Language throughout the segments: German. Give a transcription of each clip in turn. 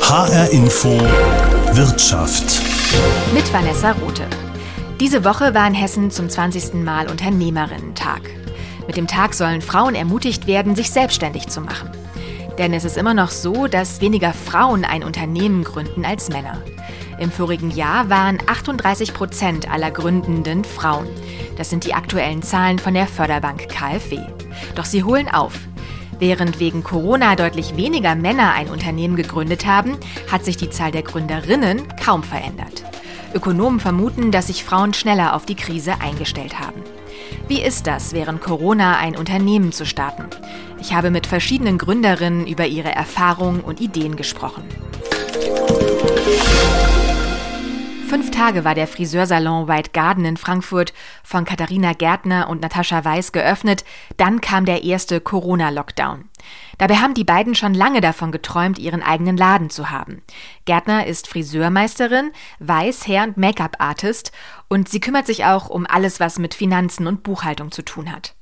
HR Info Wirtschaft. Mit Vanessa Rothe. Diese Woche war in Hessen zum 20. Mal Unternehmerinnen-Tag. Mit dem Tag sollen Frauen ermutigt werden, sich selbstständig zu machen. Denn es ist immer noch so, dass weniger Frauen ein Unternehmen gründen als Männer. Im vorigen Jahr waren 38 Prozent aller Gründenden Frauen. Das sind die aktuellen Zahlen von der Förderbank KfW. Doch sie holen auf. Während wegen Corona deutlich weniger Männer ein Unternehmen gegründet haben, hat sich die Zahl der Gründerinnen kaum verändert. Ökonomen vermuten, dass sich Frauen schneller auf die Krise eingestellt haben. Wie ist das, während Corona ein Unternehmen zu starten? Ich habe mit verschiedenen Gründerinnen über ihre Erfahrungen und Ideen gesprochen. Fünf Tage war der Friseursalon White Garden in Frankfurt von Katharina Gärtner und Natascha Weiß geöffnet. Dann kam der erste Corona-Lockdown. Dabei haben die beiden schon lange davon geträumt, ihren eigenen Laden zu haben. Gärtner ist Friseurmeisterin, Weiß Hair- und Make-up-Artist und sie kümmert sich auch um alles, was mit Finanzen und Buchhaltung zu tun hat.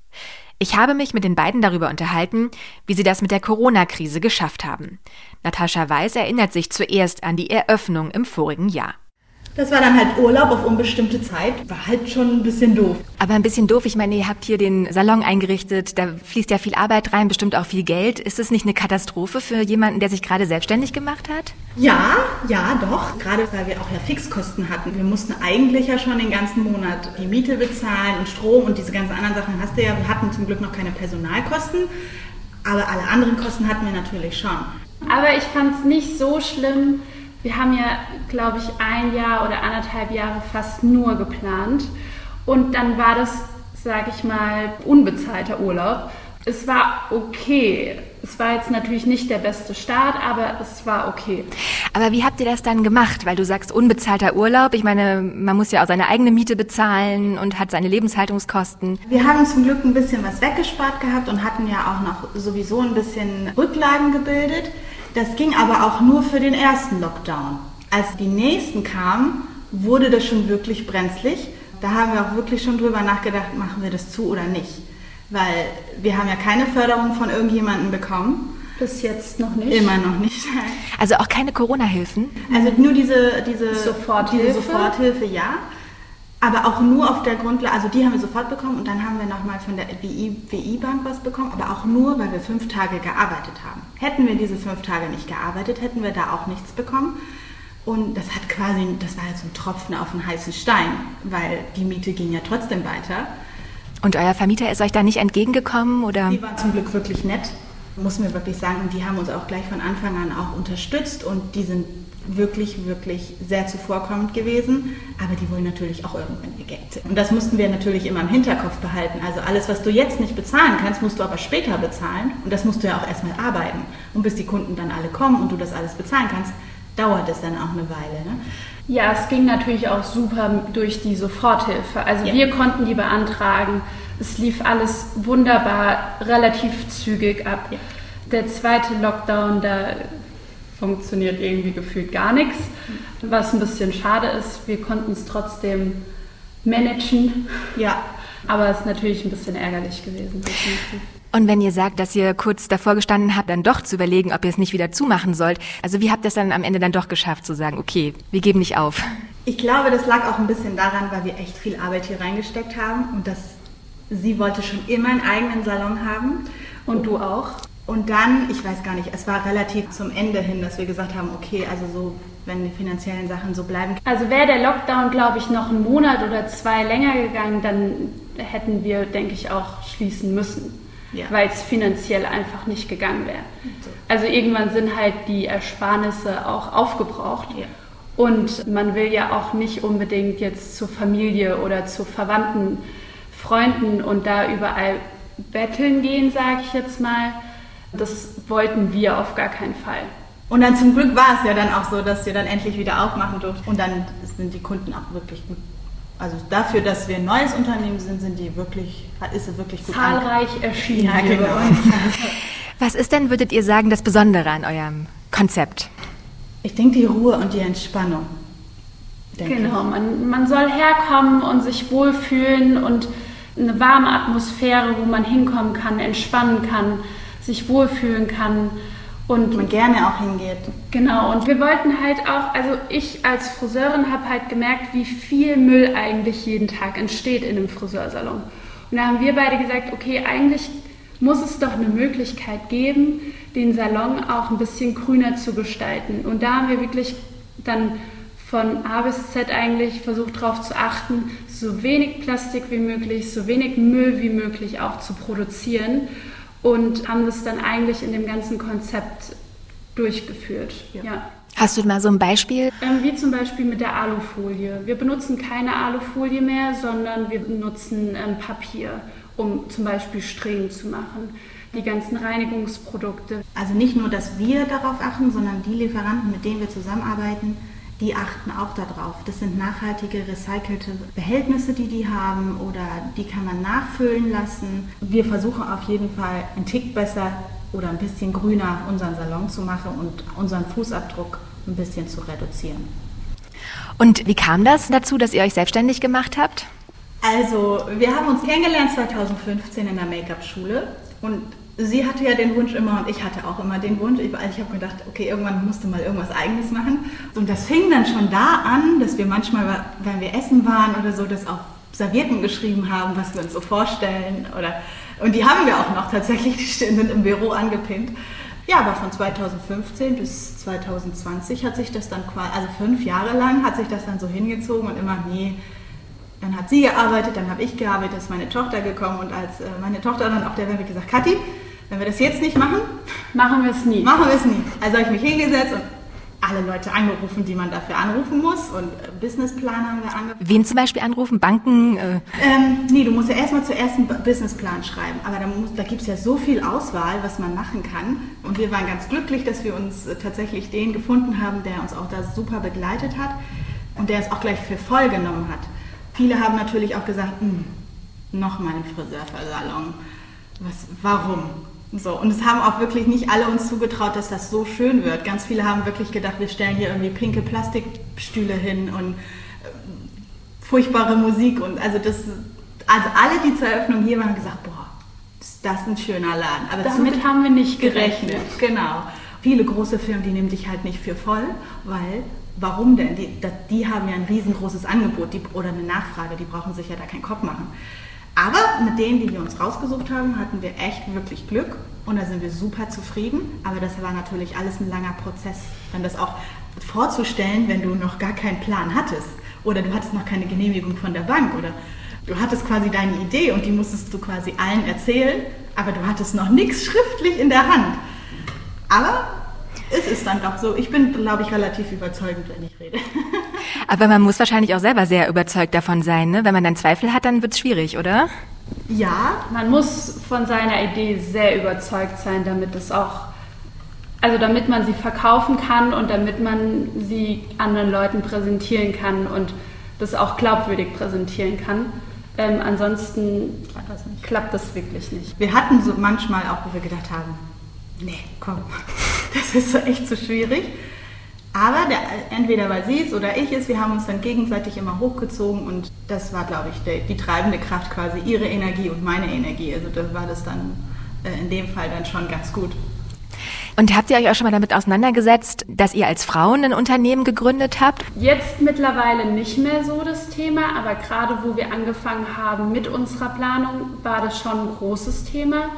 Ich habe mich mit den beiden darüber unterhalten, wie sie das mit der Corona-Krise geschafft haben. Natascha Weiß erinnert sich zuerst an die Eröffnung im vorigen Jahr. Das war dann halt Urlaub auf unbestimmte Zeit. War halt schon ein bisschen doof. Aber ein bisschen doof. Ich meine, ihr habt hier den Salon eingerichtet. Da fließt ja viel Arbeit rein, bestimmt auch viel Geld. Ist es nicht eine Katastrophe für jemanden, der sich gerade selbstständig gemacht hat? Ja, ja, doch. Gerade weil wir auch ja Fixkosten hatten. Wir mussten eigentlich ja schon den ganzen Monat die Miete bezahlen und Strom und diese ganzen anderen Sachen hast du ja. Wir hatten zum Glück noch keine Personalkosten. Aber alle anderen Kosten hatten wir natürlich schon. Aber ich fand es nicht so schlimm, wir haben ja, glaube ich, ein Jahr oder anderthalb Jahre fast nur geplant. Und dann war das, sage ich mal, unbezahlter Urlaub. Es war okay. Es war jetzt natürlich nicht der beste Start, aber es war okay. Aber wie habt ihr das dann gemacht? Weil du sagst unbezahlter Urlaub. Ich meine, man muss ja auch seine eigene Miete bezahlen und hat seine Lebenshaltungskosten. Wir haben zum Glück ein bisschen was weggespart gehabt und hatten ja auch noch sowieso ein bisschen Rücklagen gebildet. Das ging aber auch nur für den ersten Lockdown. Als die nächsten kamen, wurde das schon wirklich brenzlig. Da haben wir auch wirklich schon drüber nachgedacht, machen wir das zu oder nicht. Weil wir haben ja keine Förderung von irgendjemandem bekommen. Bis jetzt noch nicht. Immer noch nicht. Also auch keine Corona-Hilfen? Also nur diese, diese Soforthilfe. Diese Soforthilfe, ja. Aber auch nur auf der Grundlage, also die haben wir sofort bekommen und dann haben wir nochmal von der WI-Bank was bekommen, aber auch nur, weil wir fünf Tage gearbeitet haben. Hätten wir diese fünf Tage nicht gearbeitet, hätten wir da auch nichts bekommen. Und das hat quasi, das war jetzt ein Tropfen auf einen heißen Stein, weil die Miete ging ja trotzdem weiter. Und euer Vermieter ist euch da nicht entgegengekommen oder? Die waren zum Glück wirklich nett, muss mir wirklich sagen. Die haben uns auch gleich von Anfang an auch unterstützt und die sind wirklich, wirklich sehr zuvorkommend gewesen. Aber die wollen natürlich auch irgendwann ihr Geld. Und das mussten wir natürlich immer im Hinterkopf behalten. Also alles, was du jetzt nicht bezahlen kannst, musst du aber später bezahlen. Und das musst du ja auch erstmal arbeiten. Und bis die Kunden dann alle kommen und du das alles bezahlen kannst, dauert es dann auch eine Weile. Ne? Ja, es ging natürlich auch super durch die Soforthilfe. Also ja. wir konnten die beantragen. Es lief alles wunderbar, relativ zügig ab. Ja. Der zweite Lockdown, da funktioniert irgendwie gefühlt gar nichts, was ein bisschen schade ist. Wir konnten es trotzdem managen. Ja. Aber es ist natürlich ein bisschen ärgerlich gewesen. Und wenn ihr sagt, dass ihr kurz davor gestanden habt, dann doch zu überlegen, ob ihr es nicht wieder zumachen sollt, also wie habt ihr es dann am Ende dann doch geschafft zu sagen, okay, wir geben nicht auf? Ich glaube, das lag auch ein bisschen daran, weil wir echt viel Arbeit hier reingesteckt haben und dass sie wollte schon immer einen eigenen Salon haben. Und du auch? Und dann, ich weiß gar nicht, es war relativ zum Ende hin, dass wir gesagt haben, okay, also so, wenn die finanziellen Sachen so bleiben. Also wäre der Lockdown, glaube ich, noch einen Monat oder zwei länger gegangen, dann hätten wir, denke ich, auch schließen müssen. Ja. Weil es finanziell einfach nicht gegangen wäre. Also irgendwann sind halt die Ersparnisse auch aufgebraucht. Ja. Und man will ja auch nicht unbedingt jetzt zur Familie oder zu Verwandten, Freunden und da überall betteln gehen, sage ich jetzt mal das wollten wir auf gar keinen Fall. Und dann zum Glück war es ja dann auch so, dass wir dann endlich wieder aufmachen durften. Und dann sind die Kunden auch wirklich gut. Also dafür, dass wir ein neues Unternehmen sind, sind die wirklich, ist es wirklich gut. Zahlreich erschienen. Ja, genau. Was ist denn, würdet ihr sagen, das Besondere an eurem Konzept? Ich denke die Ruhe und die Entspannung. Genau, man, man soll herkommen und sich wohlfühlen und eine warme Atmosphäre, wo man hinkommen kann, entspannen kann sich wohlfühlen kann. und man gerne auch hingeht. Genau, und wir wollten halt auch, also ich als Friseurin habe halt gemerkt, wie viel Müll eigentlich jeden Tag entsteht in einem Friseursalon. Und da haben wir beide gesagt, okay, eigentlich muss es doch eine Möglichkeit geben, den Salon auch ein bisschen grüner zu gestalten. Und da haben wir wirklich dann von A bis Z eigentlich versucht darauf zu achten, so wenig Plastik wie möglich, so wenig Müll wie möglich auch zu produzieren und haben das dann eigentlich in dem ganzen Konzept durchgeführt. Ja. ja. Hast du mal so ein Beispiel? Ähm, wie zum Beispiel mit der Alufolie. Wir benutzen keine Alufolie mehr, sondern wir benutzen ähm, Papier, um zum Beispiel Strähnen zu machen. Die ganzen Reinigungsprodukte. Also nicht nur, dass wir darauf achten, sondern die Lieferanten, mit denen wir zusammenarbeiten, die achten auch darauf. Das sind nachhaltige, recycelte Behältnisse, die die haben oder die kann man nachfüllen lassen. Wir versuchen auf jeden Fall einen Tick besser oder ein bisschen grüner unseren Salon zu machen und unseren Fußabdruck ein bisschen zu reduzieren. Und wie kam das dazu, dass ihr euch selbstständig gemacht habt? Also, wir haben uns kennengelernt 2015 in der Make-up-Schule und sie hatte ja den Wunsch immer und ich hatte auch immer den Wunsch. Ich, ich habe gedacht, okay, irgendwann musste mal irgendwas Eigenes machen. Und das fing dann schon da an, dass wir manchmal, wenn wir essen waren oder so, das auf Servietten geschrieben haben, was wir uns so vorstellen. Oder, und die haben wir auch noch tatsächlich, die sind im Büro angepinnt. Ja, aber von 2015 bis 2020 hat sich das dann quasi, also fünf Jahre lang hat sich das dann so hingezogen und immer, nee, dann hat sie gearbeitet, dann habe ich gearbeitet, ist meine Tochter gekommen und als äh, meine Tochter dann auch der Welt gesagt, Kathi, wenn wir das jetzt nicht machen, machen wir es nie. Machen wir es nie. Also habe ich mich hingesetzt und alle Leute angerufen, die man dafür anrufen muss. Und äh, Businessplan haben wir angefangen. Wen zum Beispiel anrufen? Banken? Äh ähm, nee, du musst ja erstmal zuerst einen Businessplan schreiben. Aber da, da gibt es ja so viel Auswahl, was man machen kann. Und wir waren ganz glücklich, dass wir uns tatsächlich den gefunden haben, der uns auch da super begleitet hat und der es auch gleich für voll genommen hat. Viele haben natürlich auch gesagt, hm, nochmal ein Friseursalon. Was, warum? So, und es haben auch wirklich nicht alle uns zugetraut, dass das so schön wird. Ganz viele haben wirklich gedacht, wir stellen hier irgendwie pinke Plastikstühle hin und äh, furchtbare Musik und also das, also alle, die zur Eröffnung hier waren, haben gesagt, boah, ist das ein schöner Laden. Aber damit haben wir nicht gerechnet. gerechnet. Genau. Viele große Firmen, die nehmen dich halt nicht für voll, weil warum denn? Die, die haben ja ein riesengroßes Angebot die, oder eine Nachfrage, die brauchen sich ja da keinen Kopf machen. Aber mit denen, die wir uns rausgesucht haben, hatten wir echt wirklich Glück und da sind wir super zufrieden. Aber das war natürlich alles ein langer Prozess, dann das auch vorzustellen, wenn du noch gar keinen Plan hattest oder du hattest noch keine Genehmigung von der Bank oder du hattest quasi deine Idee und die musstest du quasi allen erzählen, aber du hattest noch nichts schriftlich in der Hand. Aber es ist dann doch so. Ich bin, glaube ich, relativ überzeugend, wenn ich rede. Aber man muss wahrscheinlich auch selber sehr überzeugt davon sein. Ne? Wenn man dann Zweifel hat, dann wird es schwierig, oder? Ja, man muss von seiner Idee sehr überzeugt sein, damit es auch, also damit man sie verkaufen kann und damit man sie anderen Leuten präsentieren kann und das auch glaubwürdig präsentieren kann. Ähm, ansonsten klappt das wirklich nicht. Wir hatten so manchmal auch, wo wir gedacht haben, nee, komm, das ist so echt zu so schwierig. Aber der, entweder weil sie es oder ich es, wir haben uns dann gegenseitig immer hochgezogen und das war, glaube ich, die, die treibende Kraft quasi, ihre Energie und meine Energie. Also da war das dann äh, in dem Fall dann schon ganz gut. Und habt ihr euch auch schon mal damit auseinandergesetzt, dass ihr als Frauen ein Unternehmen gegründet habt? Jetzt mittlerweile nicht mehr so das Thema, aber gerade wo wir angefangen haben mit unserer Planung, war das schon ein großes Thema,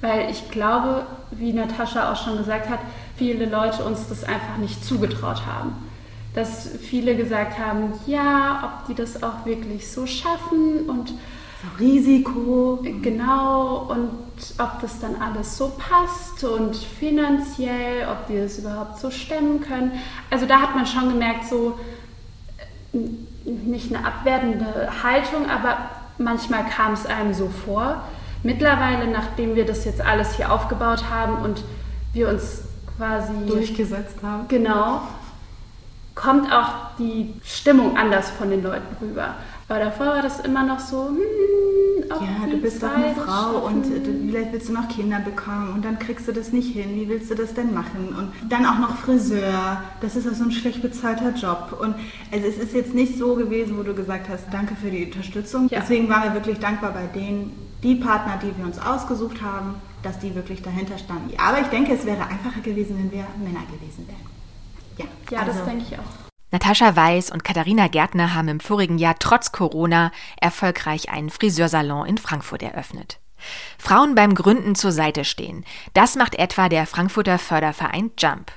weil ich glaube, wie Natascha auch schon gesagt hat, viele Leute uns das einfach nicht zugetraut haben. Dass viele gesagt haben, ja, ob die das auch wirklich so schaffen und so Risiko. Genau, und ob das dann alles so passt und finanziell, ob die das überhaupt so stemmen können. Also da hat man schon gemerkt, so äh, nicht eine abwertende Haltung, aber manchmal kam es einem so vor. Mittlerweile, nachdem wir das jetzt alles hier aufgebaut haben und wir uns quasi durchgesetzt haben. Genau. Kommt auch die Stimmung anders von den Leuten rüber. Aber davor war das immer noch so, hm, ja, du bist doch eine Frau und äh, vielleicht willst du noch Kinder bekommen und dann kriegst du das nicht hin. Wie willst du das denn machen? Und dann auch noch Friseur. Das ist auch so ein schlecht bezahlter Job. Und also es ist jetzt nicht so gewesen, wo du gesagt hast, danke für die Unterstützung. Ja. Deswegen waren wir wirklich dankbar bei denen, die Partner, die wir uns ausgesucht haben, dass die wirklich dahinter standen. Aber ich denke, es wäre einfacher gewesen, wenn wir Männer gewesen wären. Ja, ja also, das denke ich auch. Natascha Weiß und Katharina Gärtner haben im vorigen Jahr trotz Corona erfolgreich einen Friseursalon in Frankfurt eröffnet. Frauen beim Gründen zur Seite stehen. Das macht etwa der Frankfurter Förderverein Jump.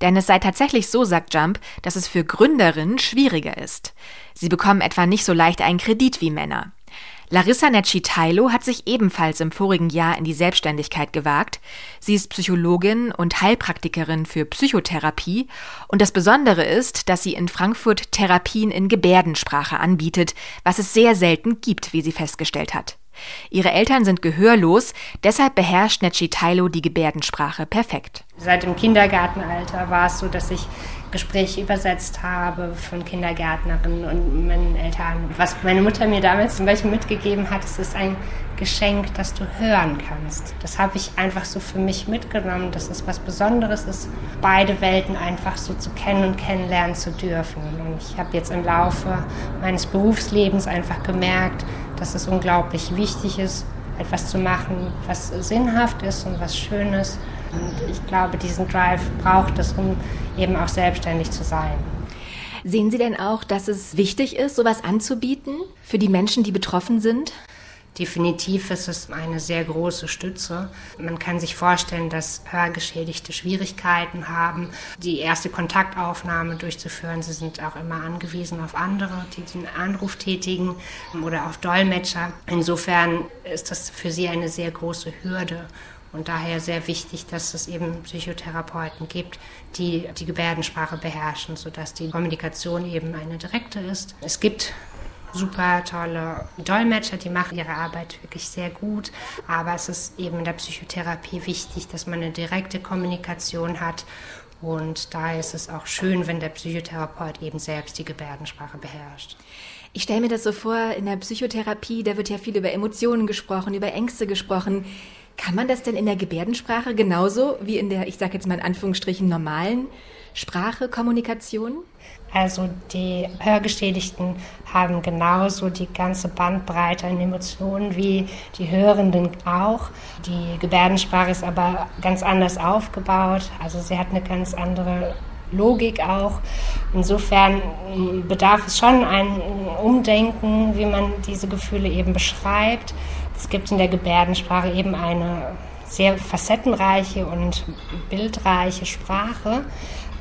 Denn es sei tatsächlich so, sagt Jump, dass es für Gründerinnen schwieriger ist. Sie bekommen etwa nicht so leicht einen Kredit wie Männer. Larissa Necci-Tailo hat sich ebenfalls im vorigen Jahr in die Selbstständigkeit gewagt. Sie ist Psychologin und Heilpraktikerin für Psychotherapie und das Besondere ist, dass sie in Frankfurt Therapien in Gebärdensprache anbietet, was es sehr selten gibt, wie sie festgestellt hat. Ihre Eltern sind gehörlos, deshalb beherrscht Necci-Tailo die Gebärdensprache perfekt. Seit dem Kindergartenalter war es so, dass ich Gespräche übersetzt habe von Kindergärtnerinnen und meinen Eltern. Was meine Mutter mir damals zum Beispiel mitgegeben hat, es ist ein Geschenk, das du hören kannst. Das habe ich einfach so für mich mitgenommen, dass es was Besonderes ist, beide Welten einfach so zu kennen und kennenlernen zu dürfen. Und ich habe jetzt im Laufe meines Berufslebens einfach gemerkt, dass es unglaublich wichtig ist, etwas zu machen, was sinnhaft ist und was Schönes. Und ich glaube, diesen Drive braucht es, um eben auch selbstständig zu sein. Sehen Sie denn auch, dass es wichtig ist, sowas anzubieten für die Menschen, die betroffen sind? Definitiv ist es eine sehr große Stütze. Man kann sich vorstellen, dass Hörgeschädigte Schwierigkeiten haben, die erste Kontaktaufnahme durchzuführen. Sie sind auch immer angewiesen auf andere, die den Anruf tätigen oder auf Dolmetscher. Insofern ist das für sie eine sehr große Hürde. Und daher sehr wichtig, dass es eben Psychotherapeuten gibt, die die Gebärdensprache beherrschen, sodass die Kommunikation eben eine direkte ist. Es gibt super tolle Dolmetscher, die machen ihre Arbeit wirklich sehr gut. Aber es ist eben in der Psychotherapie wichtig, dass man eine direkte Kommunikation hat. Und daher ist es auch schön, wenn der Psychotherapeut eben selbst die Gebärdensprache beherrscht. Ich stelle mir das so vor, in der Psychotherapie, da wird ja viel über Emotionen gesprochen, über Ängste gesprochen. Kann man das denn in der Gebärdensprache genauso wie in der, ich sage jetzt mal in Anführungsstrichen, normalen Sprache, Kommunikation? Also die Hörgeschädigten haben genauso die ganze Bandbreite an Emotionen wie die Hörenden auch. Die Gebärdensprache ist aber ganz anders aufgebaut. Also sie hat eine ganz andere Logik auch. Insofern bedarf es schon ein Umdenken, wie man diese Gefühle eben beschreibt. Es gibt in der Gebärdensprache eben eine sehr facettenreiche und bildreiche Sprache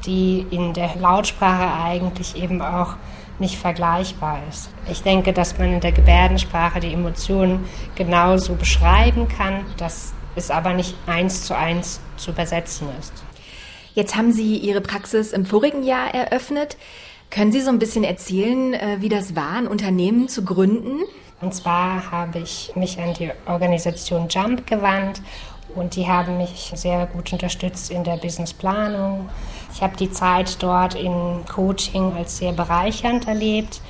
die in der Lautsprache eigentlich eben auch nicht vergleichbar ist. Ich denke, dass man in der Gebärdensprache die Emotionen genauso beschreiben kann, dass es aber nicht eins zu eins zu übersetzen ist. Jetzt haben Sie Ihre Praxis im vorigen Jahr eröffnet. Können Sie so ein bisschen erzählen, äh, wie das war, ein Unternehmen zu gründen? Und zwar habe ich mich an die Organisation Jump gewandt und die haben mich sehr gut unterstützt in der Businessplanung. Ich habe die Zeit dort in Coaching als sehr bereichernd erlebt,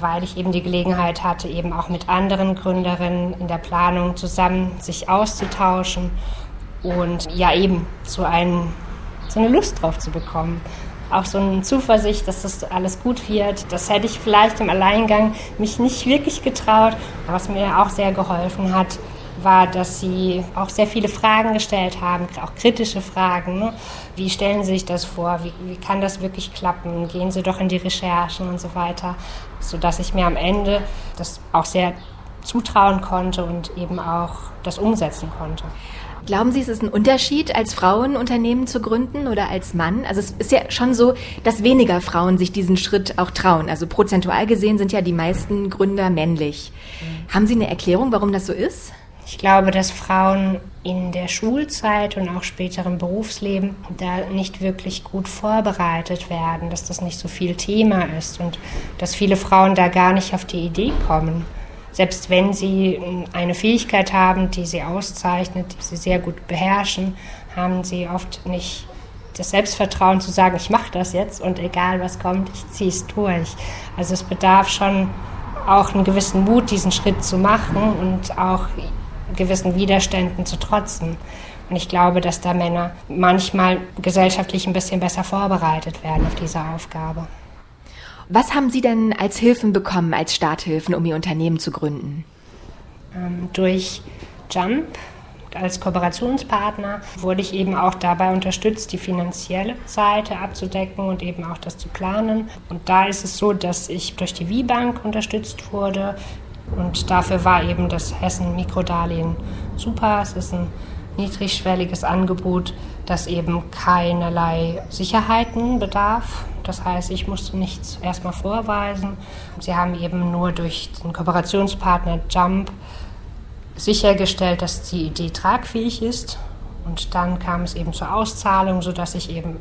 weil ich eben die Gelegenheit hatte, eben auch mit anderen Gründerinnen in der Planung zusammen sich auszutauschen und ja eben so, ein, so eine Lust drauf zu bekommen auch so eine Zuversicht, dass das alles gut wird. Das hätte ich vielleicht im Alleingang mich nicht wirklich getraut, was mir auch sehr geholfen hat, war, dass sie auch sehr viele Fragen gestellt haben, auch kritische Fragen. Wie stellen Sie sich das vor? Wie, wie kann das wirklich klappen? Gehen Sie doch in die Recherchen und so weiter, sodass ich mir am Ende das auch sehr zutrauen konnte und eben auch das umsetzen konnte. Glauben Sie, es ist ein Unterschied, als Frau ein Unternehmen zu gründen oder als Mann? Also es ist ja schon so, dass weniger Frauen sich diesen Schritt auch trauen. Also prozentual gesehen sind ja die meisten Gründer männlich. Mhm. Haben Sie eine Erklärung, warum das so ist? Ich glaube, dass Frauen in der Schulzeit und auch später im Berufsleben da nicht wirklich gut vorbereitet werden, dass das nicht so viel Thema ist und dass viele Frauen da gar nicht auf die Idee kommen. Selbst wenn sie eine Fähigkeit haben, die sie auszeichnet, die sie sehr gut beherrschen, haben sie oft nicht das Selbstvertrauen zu sagen, ich mache das jetzt und egal was kommt, ich ziehe es durch. Also es bedarf schon auch einen gewissen Mut, diesen Schritt zu machen und auch gewissen Widerständen zu trotzen. Und ich glaube, dass da Männer manchmal gesellschaftlich ein bisschen besser vorbereitet werden auf diese Aufgabe. Was haben Sie denn als Hilfen bekommen, als Starthilfen, um Ihr Unternehmen zu gründen? ähm, durch Jump als Kooperationspartner wurde ich eben auch dabei unterstützt, die finanzielle Seite abzudecken und eben auch das zu planen. Und da ist es so, dass ich durch die WieBank unterstützt wurde. Und dafür war eben das Hessen Mikrodarlehen super. Es ist ein niedrigschwelliges Angebot, das eben keinerlei Sicherheiten bedarf. Das heißt, ich musste nichts erstmal vorweisen. Sie haben eben nur durch den Kooperationspartner Jump sichergestellt, dass die Idee tragfähig ist. Und dann kam es eben zur Auszahlung, sodass ich eben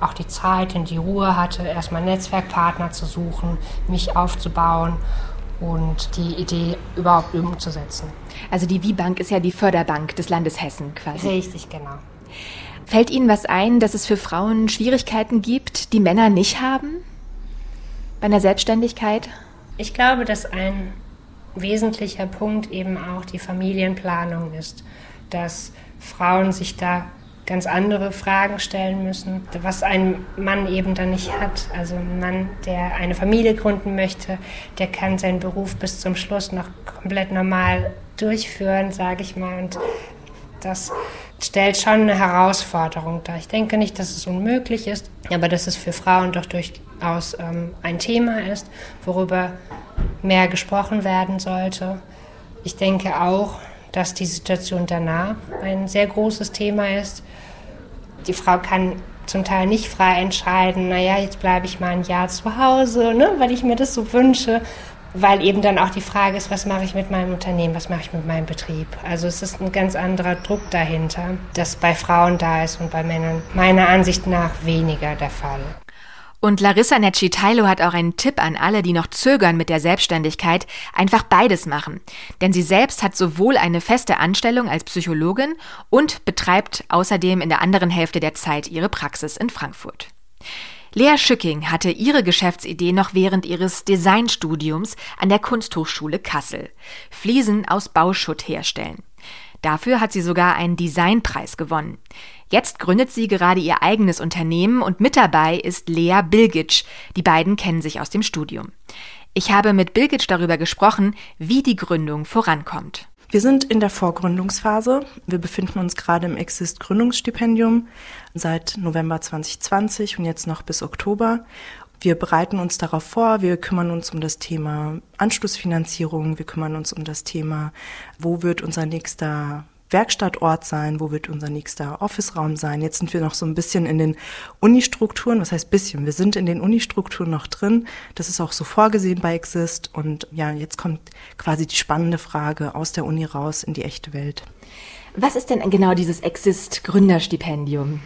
auch die Zeit und die Ruhe hatte, erstmal Netzwerkpartner zu suchen, mich aufzubauen und die Idee überhaupt umzusetzen. Also die WieBank ist ja die Förderbank des Landes Hessen quasi. Richtig, genau. Fällt Ihnen was ein, dass es für Frauen Schwierigkeiten gibt, die Männer nicht haben? Bei einer Selbstständigkeit? Ich glaube, dass ein wesentlicher Punkt eben auch die Familienplanung ist, dass Frauen sich da ganz andere Fragen stellen müssen, was ein Mann eben dann nicht hat. Also ein Mann, der eine Familie gründen möchte, der kann seinen Beruf bis zum Schluss noch komplett normal durchführen, sage ich mal. Und das stellt schon eine Herausforderung dar. Ich denke nicht, dass es unmöglich ist, aber dass es für Frauen doch durchaus ähm, ein Thema ist, worüber mehr gesprochen werden sollte. Ich denke auch, dass die Situation danach ein sehr großes Thema ist. Die Frau kann zum Teil nicht frei entscheiden, naja, jetzt bleibe ich mal ein Jahr zu Hause, ne, weil ich mir das so wünsche, weil eben dann auch die Frage ist, was mache ich mit meinem Unternehmen, was mache ich mit meinem Betrieb. Also es ist ein ganz anderer Druck dahinter, das bei Frauen da ist und bei Männern meiner Ansicht nach weniger der Fall. Und Larissa Necci-Tailo hat auch einen Tipp an alle, die noch zögern mit der Selbstständigkeit, einfach beides machen. Denn sie selbst hat sowohl eine feste Anstellung als Psychologin und betreibt außerdem in der anderen Hälfte der Zeit ihre Praxis in Frankfurt. Lea Schücking hatte ihre Geschäftsidee noch während ihres Designstudiums an der Kunsthochschule Kassel. Fliesen aus Bauschutt herstellen. Dafür hat sie sogar einen Designpreis gewonnen. Jetzt gründet sie gerade ihr eigenes Unternehmen und mit dabei ist Lea Bilgic. Die beiden kennen sich aus dem Studium. Ich habe mit Bilgic darüber gesprochen, wie die Gründung vorankommt. Wir sind in der Vorgründungsphase. Wir befinden uns gerade im Exist Gründungsstipendium seit November 2020 und jetzt noch bis Oktober. Wir bereiten uns darauf vor, wir kümmern uns um das Thema Anschlussfinanzierung, wir kümmern uns um das Thema, wo wird unser nächster Werkstattort sein, wo wird unser nächster Office-Raum sein. Jetzt sind wir noch so ein bisschen in den Unistrukturen, was heißt bisschen, wir sind in den Unistrukturen noch drin. Das ist auch so vorgesehen bei Exist und ja, jetzt kommt quasi die spannende Frage aus der Uni raus in die echte Welt. Was ist denn genau dieses Exist Gründerstipendium?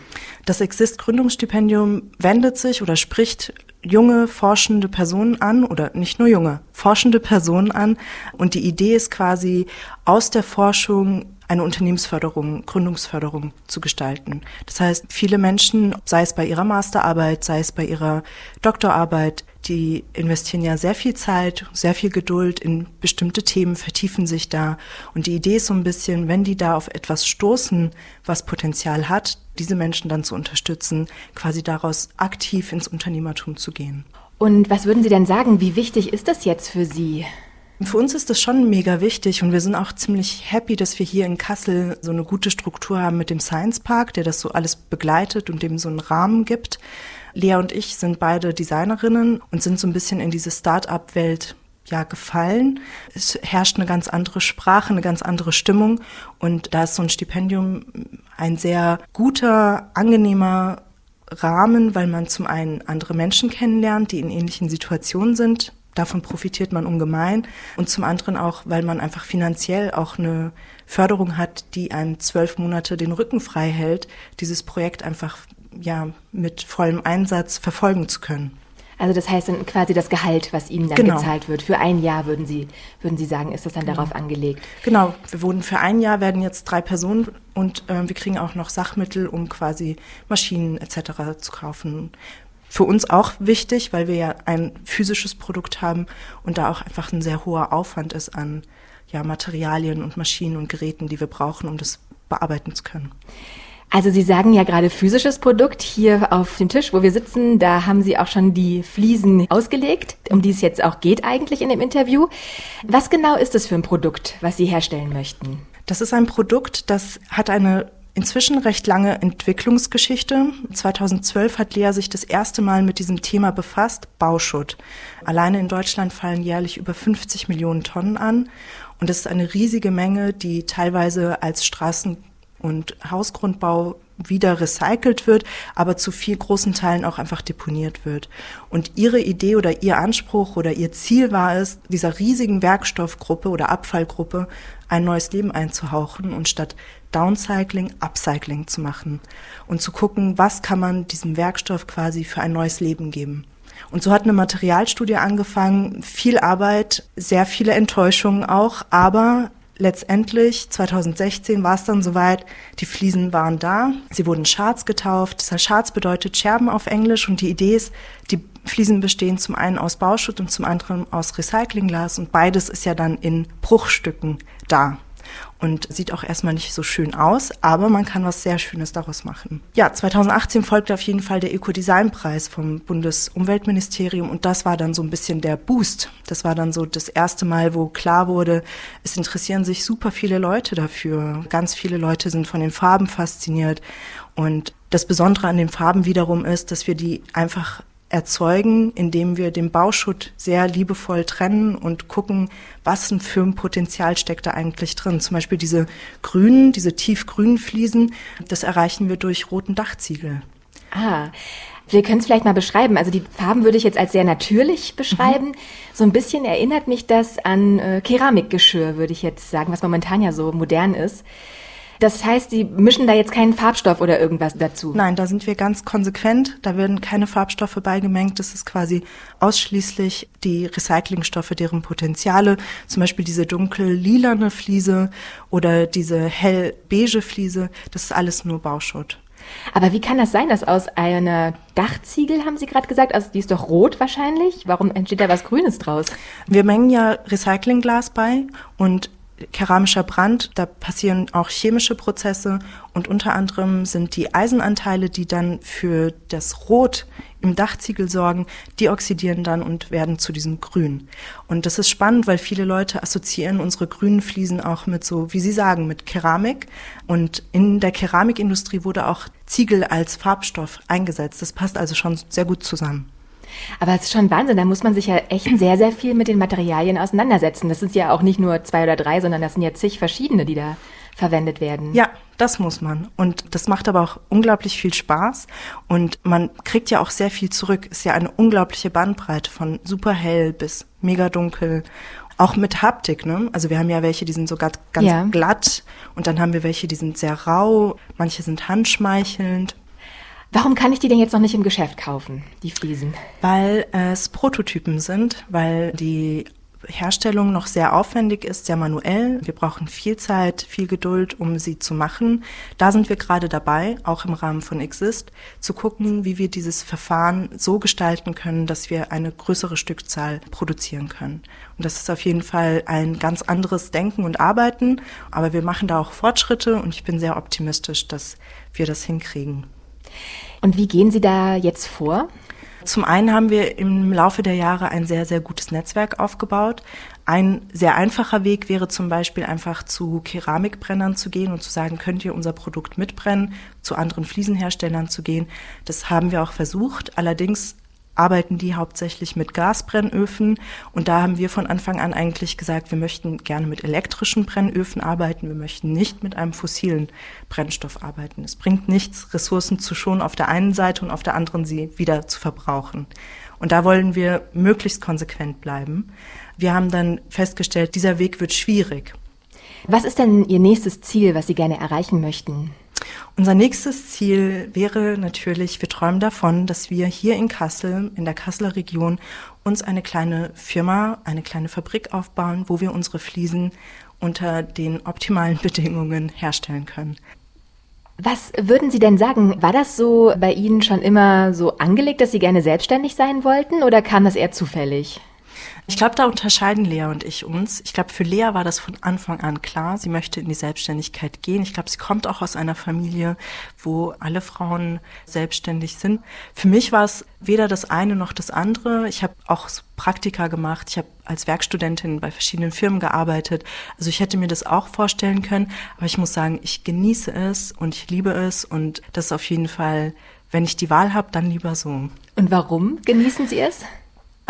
Das Exist Gründungsstipendium wendet sich oder spricht junge forschende Personen an oder nicht nur junge, forschende Personen an und die Idee ist quasi aus der Forschung eine Unternehmensförderung, Gründungsförderung zu gestalten. Das heißt, viele Menschen, sei es bei ihrer Masterarbeit, sei es bei ihrer Doktorarbeit, die investieren ja sehr viel Zeit, sehr viel Geduld in bestimmte Themen, vertiefen sich da. Und die Idee ist so ein bisschen, wenn die da auf etwas stoßen, was Potenzial hat, diese Menschen dann zu unterstützen, quasi daraus aktiv ins Unternehmertum zu gehen. Und was würden Sie denn sagen, wie wichtig ist das jetzt für Sie? Für uns ist das schon mega wichtig und wir sind auch ziemlich happy, dass wir hier in Kassel so eine gute Struktur haben mit dem Science Park, der das so alles begleitet und dem so einen Rahmen gibt. Lea und ich sind beide Designerinnen und sind so ein bisschen in diese Start-up-Welt ja gefallen. Es herrscht eine ganz andere Sprache, eine ganz andere Stimmung und da ist so ein Stipendium ein sehr guter, angenehmer Rahmen, weil man zum einen andere Menschen kennenlernt, die in ähnlichen Situationen sind, Davon profitiert man ungemein. Und zum anderen auch, weil man einfach finanziell auch eine Förderung hat, die einem zwölf Monate den Rücken frei hält, dieses Projekt einfach ja mit vollem Einsatz verfolgen zu können. Also das heißt dann quasi das Gehalt, was Ihnen dann genau. gezahlt wird. Für ein Jahr würden Sie, würden Sie sagen, ist das dann genau. darauf angelegt? Genau, wir wurden für ein Jahr werden jetzt drei Personen und äh, wir kriegen auch noch Sachmittel, um quasi Maschinen etc. zu kaufen für uns auch wichtig, weil wir ja ein physisches Produkt haben und da auch einfach ein sehr hoher Aufwand ist an ja, Materialien und Maschinen und Geräten, die wir brauchen, um das bearbeiten zu können. Also Sie sagen ja gerade physisches Produkt hier auf dem Tisch, wo wir sitzen, da haben Sie auch schon die Fliesen ausgelegt, um die es jetzt auch geht eigentlich in dem Interview. Was genau ist das für ein Produkt, was Sie herstellen möchten? Das ist ein Produkt, das hat eine inzwischen recht lange Entwicklungsgeschichte. 2012 hat Lea sich das erste Mal mit diesem Thema befasst, Bauschutt. Alleine in Deutschland fallen jährlich über 50 Millionen Tonnen an. Und das ist eine riesige Menge, die teilweise als Straßen- und Hausgrundbau wieder recycelt wird, aber zu viel großen Teilen auch einfach deponiert wird. Und ihre Idee oder ihr Anspruch oder ihr Ziel war es, dieser riesigen Werkstoffgruppe oder Abfallgruppe ein neues Leben einzuhauchen und statt Downcycling, Upcycling zu machen und zu gucken, was kann man diesem Werkstoff quasi für ein neues Leben geben. Und so hat eine Materialstudie angefangen, viel Arbeit, sehr viele Enttäuschungen auch, aber letztendlich 2016 war es dann soweit, die Fliesen waren da, sie wurden Charts getauft. Das bedeutet Scherben auf Englisch und die Idee ist, die Fliesen bestehen zum einen aus Bauschutt und zum anderen aus Recyclingglas und beides ist ja dann in Bruchstücken da und sieht auch erstmal nicht so schön aus, aber man kann was sehr Schönes daraus machen. Ja, 2018 folgte auf jeden Fall der Ökodesign-Preis vom Bundesumweltministerium und das war dann so ein bisschen der Boost. Das war dann so das erste Mal, wo klar wurde, es interessieren sich super viele Leute dafür. Ganz viele Leute sind von den Farben fasziniert und das Besondere an den Farben wiederum ist, dass wir die einfach erzeugen, indem wir den Bauschutt sehr liebevoll trennen und gucken, was für ein Potenzial steckt da eigentlich drin. Zum Beispiel diese grünen, diese tiefgrünen Fliesen, das erreichen wir durch roten Dachziegel. Ah, wir können es vielleicht mal beschreiben. Also die Farben würde ich jetzt als sehr natürlich beschreiben. Mhm. So ein bisschen erinnert mich das an äh, Keramikgeschirr, würde ich jetzt sagen, was momentan ja so modern ist. Das heißt, Sie mischen da jetzt keinen Farbstoff oder irgendwas dazu? Nein, da sind wir ganz konsequent. Da werden keine Farbstoffe beigemengt. Das ist quasi ausschließlich die Recyclingstoffe, deren Potenziale, zum Beispiel diese dunkel lilane Fliese oder diese hell beige Fliese, das ist alles nur Bauschutt. Aber wie kann das sein, dass aus einer Dachziegel, haben Sie gerade gesagt, also die ist doch rot wahrscheinlich? Warum entsteht da was Grünes draus? Wir mengen ja Recyclingglas bei und keramischer Brand, da passieren auch chemische Prozesse und unter anderem sind die Eisenanteile, die dann für das Rot im Dachziegel sorgen, die oxidieren dann und werden zu diesem Grün. Und das ist spannend, weil viele Leute assoziieren unsere grünen Fliesen auch mit so, wie Sie sagen, mit Keramik. Und in der Keramikindustrie wurde auch Ziegel als Farbstoff eingesetzt. Das passt also schon sehr gut zusammen. Aber es ist schon Wahnsinn, da muss man sich ja echt sehr, sehr viel mit den Materialien auseinandersetzen. Das sind ja auch nicht nur zwei oder drei, sondern das sind ja zig verschiedene, die da verwendet werden. Ja, das muss man. Und das macht aber auch unglaublich viel Spaß. Und man kriegt ja auch sehr viel zurück. Ist ja eine unglaubliche Bandbreite von super hell bis mega dunkel. Auch mit Haptik, ne? Also wir haben ja welche, die sind sogar ganz ja. glatt. Und dann haben wir welche, die sind sehr rau. Manche sind handschmeichelnd. Warum kann ich die denn jetzt noch nicht im Geschäft kaufen, die Fliesen? Weil es Prototypen sind, weil die Herstellung noch sehr aufwendig ist, sehr manuell. Wir brauchen viel Zeit, viel Geduld, um sie zu machen. Da sind wir gerade dabei, auch im Rahmen von Exist, zu gucken, wie wir dieses Verfahren so gestalten können, dass wir eine größere Stückzahl produzieren können. Und das ist auf jeden Fall ein ganz anderes Denken und Arbeiten, aber wir machen da auch Fortschritte und ich bin sehr optimistisch, dass wir das hinkriegen. Und wie gehen Sie da jetzt vor? Zum einen haben wir im Laufe der Jahre ein sehr, sehr gutes Netzwerk aufgebaut. Ein sehr einfacher Weg wäre zum Beispiel einfach zu Keramikbrennern zu gehen und zu sagen, könnt ihr unser Produkt mitbrennen, zu anderen Fliesenherstellern zu gehen. Das haben wir auch versucht. Allerdings arbeiten die hauptsächlich mit Gasbrennöfen. Und da haben wir von Anfang an eigentlich gesagt, wir möchten gerne mit elektrischen Brennöfen arbeiten. Wir möchten nicht mit einem fossilen Brennstoff arbeiten. Es bringt nichts, Ressourcen zu schonen auf der einen Seite und auf der anderen sie wieder zu verbrauchen. Und da wollen wir möglichst konsequent bleiben. Wir haben dann festgestellt, dieser Weg wird schwierig. Was ist denn Ihr nächstes Ziel, was Sie gerne erreichen möchten? Unser nächstes Ziel wäre natürlich, wir träumen davon, dass wir hier in Kassel, in der Kasseler Region, uns eine kleine Firma, eine kleine Fabrik aufbauen, wo wir unsere Fliesen unter den optimalen Bedingungen herstellen können. Was würden Sie denn sagen? War das so bei Ihnen schon immer so angelegt, dass Sie gerne selbstständig sein wollten oder kam das eher zufällig? Ich glaube, da unterscheiden Lea und ich uns. Ich glaube, für Lea war das von Anfang an klar. Sie möchte in die Selbstständigkeit gehen. Ich glaube, sie kommt auch aus einer Familie, wo alle Frauen selbstständig sind. Für mich war es weder das eine noch das andere. Ich habe auch Praktika gemacht. Ich habe als Werkstudentin bei verschiedenen Firmen gearbeitet. Also ich hätte mir das auch vorstellen können. Aber ich muss sagen, ich genieße es und ich liebe es und das ist auf jeden Fall, wenn ich die Wahl habe, dann lieber so. Und warum genießen Sie es?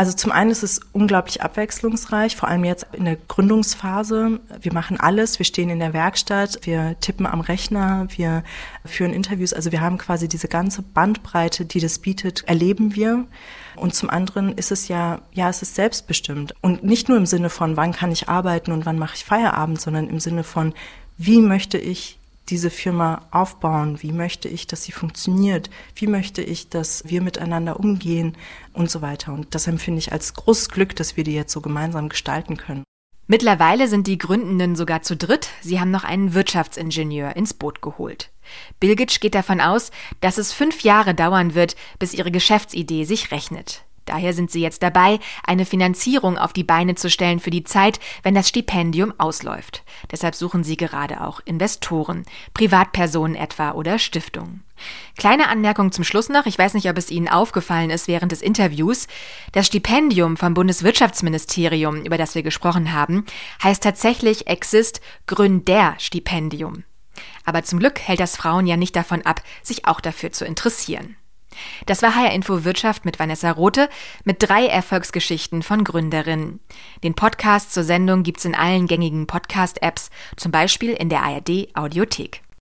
Also zum einen ist es unglaublich abwechslungsreich, vor allem jetzt in der Gründungsphase. Wir machen alles, wir stehen in der Werkstatt, wir tippen am Rechner, wir führen Interviews. Also wir haben quasi diese ganze Bandbreite, die das bietet, erleben wir. Und zum anderen ist es ja, ja, es ist selbstbestimmt. Und nicht nur im Sinne von, wann kann ich arbeiten und wann mache ich Feierabend, sondern im Sinne von, wie möchte ich diese Firma aufbauen? Wie möchte ich, dass sie funktioniert? Wie möchte ich, dass wir miteinander umgehen und so weiter? Und das empfinde ich als großes Glück, dass wir die jetzt so gemeinsam gestalten können. Mittlerweile sind die Gründenden sogar zu dritt. Sie haben noch einen Wirtschaftsingenieur ins Boot geholt. Bilgic geht davon aus, dass es fünf Jahre dauern wird, bis ihre Geschäftsidee sich rechnet. Daher sind sie jetzt dabei, eine Finanzierung auf die Beine zu stellen für die Zeit, wenn das Stipendium ausläuft. Deshalb suchen sie gerade auch Investoren, Privatpersonen etwa oder Stiftungen. Kleine Anmerkung zum Schluss noch. Ich weiß nicht, ob es Ihnen aufgefallen ist während des Interviews. Das Stipendium vom Bundeswirtschaftsministerium, über das wir gesprochen haben, heißt tatsächlich Exist Gründerstipendium. Aber zum Glück hält das Frauen ja nicht davon ab, sich auch dafür zu interessieren. Das war HR Info Wirtschaft mit Vanessa Rothe mit drei Erfolgsgeschichten von Gründerinnen. Den Podcast zur Sendung gibt's in allen gängigen Podcast-Apps, zum Beispiel in der ARD Audiothek.